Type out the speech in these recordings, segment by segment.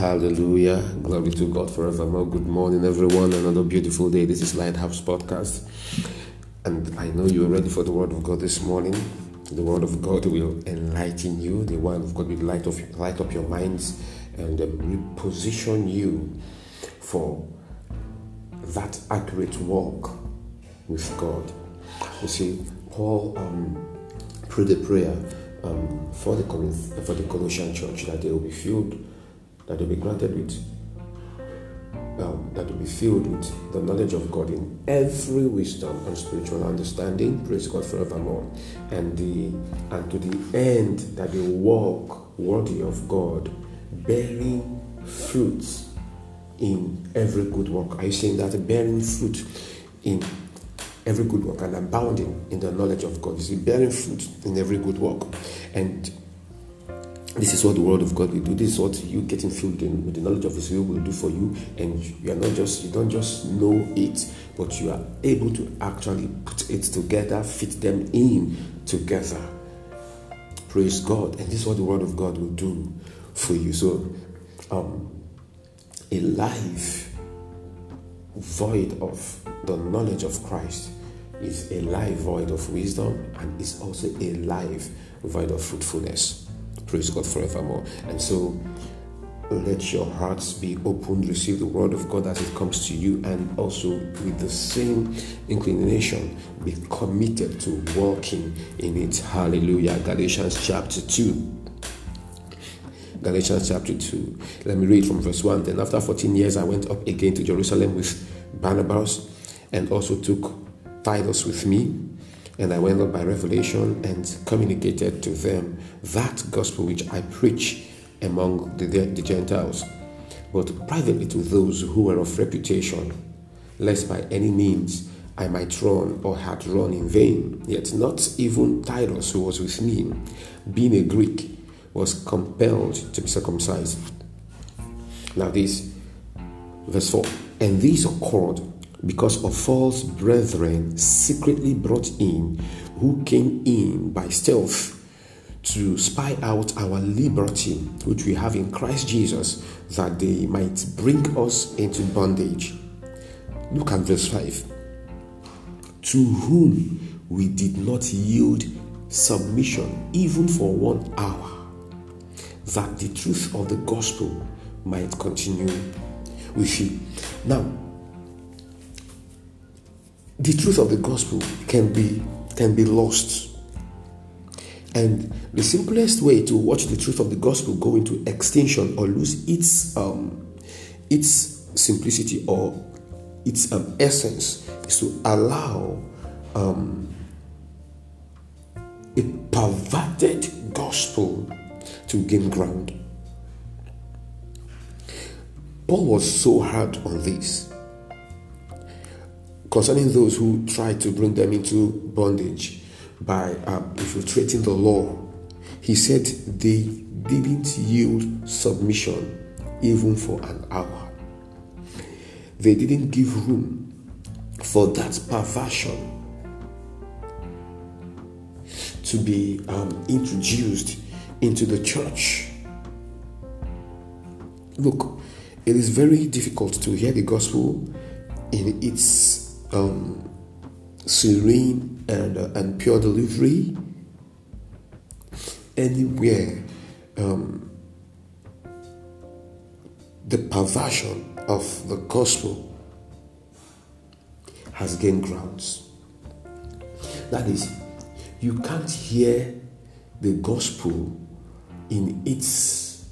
Hallelujah. Glory to God forevermore. Good morning, everyone. Another beautiful day. This is Lighthouse Podcast. And I know you are ready for the Word of God this morning. The Word of God will enlighten you. The Word of God will light up, light up your minds and um, reposition you for that accurate walk with God. You see, Paul um, prayed a prayer um, for the for the Colossian church that they will be filled that will be granted with, um, that will be filled with the knowledge of God in every wisdom and spiritual understanding. Praise God forevermore. And the and to the end that they walk worthy of God, bearing fruits in every good work. Are you saying that bearing fruit in every good work and abounding in the knowledge of God? You see, bearing fruit in every good work. And this is what the word of God will do. This is what you getting filled in with the knowledge of His will will do for you. And you are not just you don't just know it, but you are able to actually put it together, fit them in together. Praise God. And this is what the word of God will do for you. So um, a life void of the knowledge of Christ is a life void of wisdom and is also a life void of fruitfulness. Praise God forevermore. And so let your hearts be open, receive the word of God as it comes to you, and also with the same inclination, be committed to walking in it. Hallelujah. Galatians chapter 2. Galatians chapter 2. Let me read from verse 1. Then, after 14 years, I went up again to Jerusalem with Barnabas and also took Titus with me and I went up by revelation and communicated to them that gospel which I preach among the, the Gentiles, but privately to those who were of reputation, lest by any means I might run or had run in vain. Yet not even Titus, who was with me, being a Greek, was compelled to be circumcised. Now, this, verse 4 And these occurred because of false brethren secretly brought in who came in by stealth to spy out our liberty which we have in Christ Jesus that they might bring us into bondage. Look at verse 5. To whom we did not yield submission even for one hour, that the truth of the gospel might continue with you. Now, the truth of the gospel can be can be lost and the simplest way to watch the truth of the gospel go into extinction or lose its um, its simplicity or its um, essence is to allow um, a perverted gospel to gain ground. Paul was so hard on this concerning those who try to bring them into bondage by um, infiltrating the law, he said they didn't yield submission even for an hour. They didn't give room for that perversion to be um, introduced into the church. Look, it is very difficult to hear the gospel in its um, serene and, uh, and pure delivery anywhere um, the perversion of the gospel has gained grounds. That is, you can't hear the gospel in its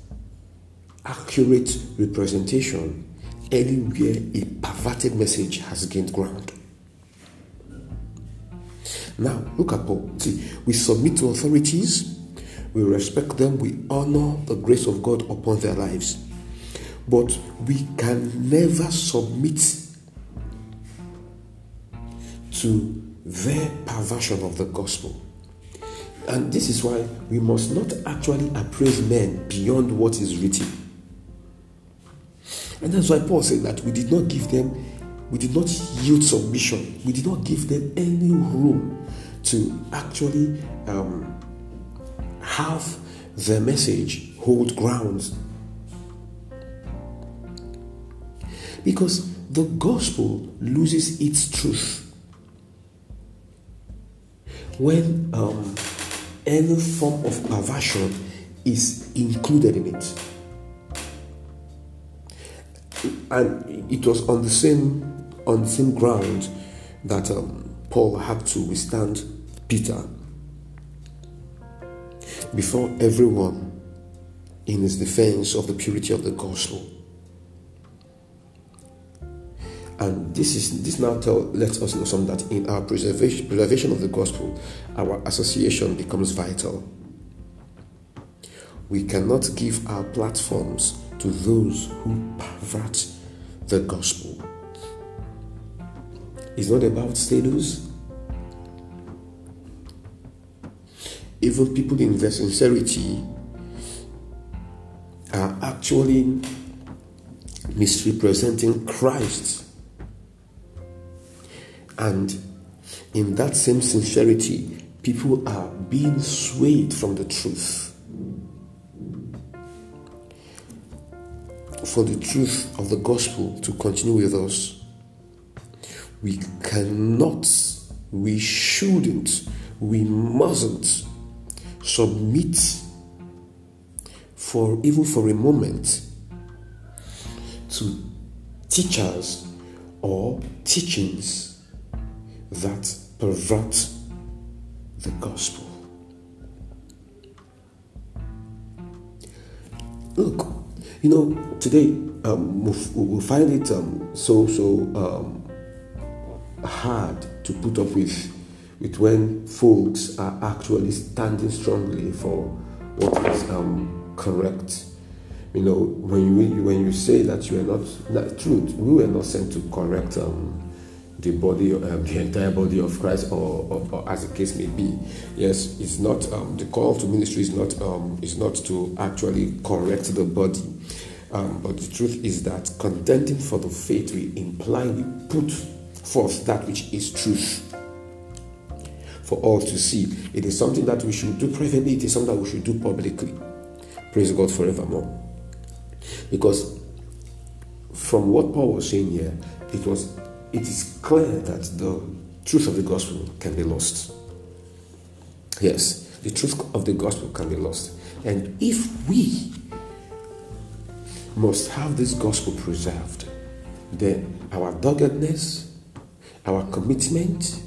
accurate representation anywhere a perverted message has gained ground. Now, look at Paul. See, we submit to authorities, we respect them, we honor the grace of God upon their lives. But we can never submit to their perversion of the gospel. And this is why we must not actually appraise men beyond what is written. And that's why Paul said that we did not give them, we did not yield submission, we did not give them any room to actually um, have the message hold grounds. Because the gospel loses its truth when um, any form of perversion is included in it. And it was on the same on the same ground that um, Paul had to withstand Peter before everyone in his defense of the purity of the gospel. And this is this now tell lets us know some that in our preservation preservation of the gospel, our association becomes vital. We cannot give our platforms to those who pervert the gospel. It's not about status. Even people in their sincerity are actually misrepresenting Christ. And in that same sincerity, people are being swayed from the truth. For the truth of the gospel to continue with us, we cannot, we shouldn't, we mustn't submit for even for a moment to teachers or teachings that pervert the gospel. Look, you know, today um, we'll, find it um, so so um, hard to put up with with when folks are actually standing strongly for what is um, correct. You know, when you when you say that you are not that truth, we were not sent to correct um, the body, um, the entire body of Christ, or, or, or, as the case may be. Yes, it's not um, the call to ministry is not um, is not to actually correct the body, um, but the truth is that contending for the faith we imply we put forth that which is truth for all to see. It is something that we should do privately. It is something that we should do publicly. Praise God forevermore. Because from what Paul was saying here, it was it is clear that the truth of the gospel can be lost. Yes, the truth of the gospel can be lost. And if we must have this gospel preserved, then our doggedness, our commitment,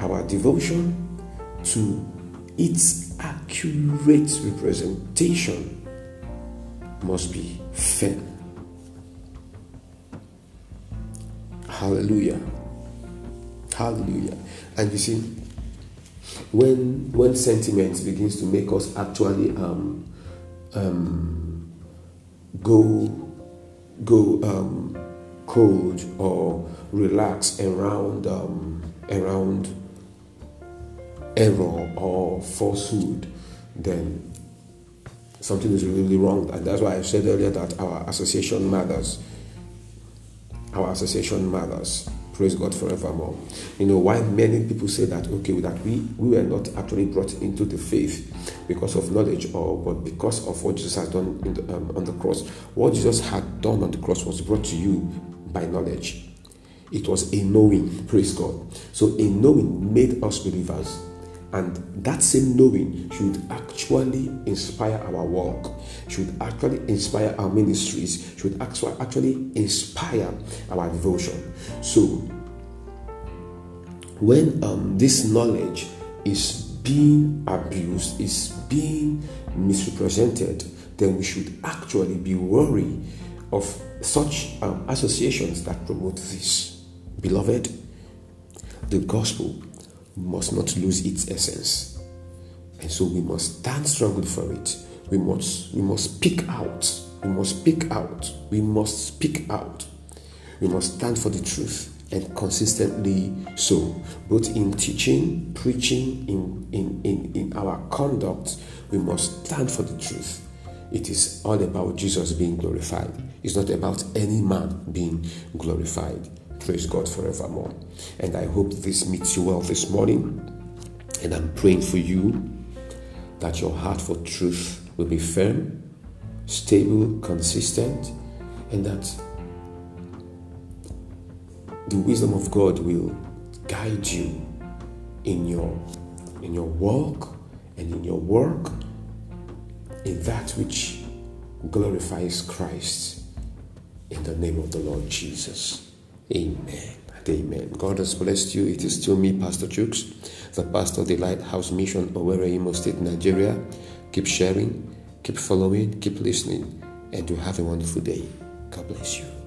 our devotion to its accurate representation must be firm. Hallelujah. Hallelujah. And you see, when when sentiment begins to make us actually um, um, go go um, cold or relax around um, around error or falsehood, then something is really wrong. And that's why I said earlier that our association matters. Our association matters. Praise God forevermore. You know why many people say that okay that we we were not actually brought into the faith because of knowledge or but because of what Jesus has done the, um, on the cross. What Jesus had done on the cross was brought to you by knowledge. It was a knowing. Praise God. So a knowing made us believers. And that same knowing should actually inspire our work, should actually inspire our ministries, should actually inspire our devotion. So, when um, this knowledge is being abused, is being misrepresented, then we should actually be wary of such um, associations that promote this. Beloved, the gospel must not lose its essence. And so we must stand strongly for it. We must we must speak out. We must speak out. We must speak out. We must stand for the truth and consistently so, both in teaching, preaching, in, in, in, in our conduct, we must stand for the truth. It is all about Jesus being glorified. It's not about any man being glorified. Praise God forevermore. And I hope this meets you well this morning. And I'm praying for you that your heart for truth will be firm, stable, consistent, and that the wisdom of God will guide you in your in your walk and in your work in that which glorifies Christ in the name of the Lord Jesus. Amen. Amen. God has blessed you. It is still me, Pastor Chooks, the pastor of the Lighthouse Mission, Owerri, Imo State, Nigeria. Keep sharing, keep following, keep listening, and to have a wonderful day. God bless you.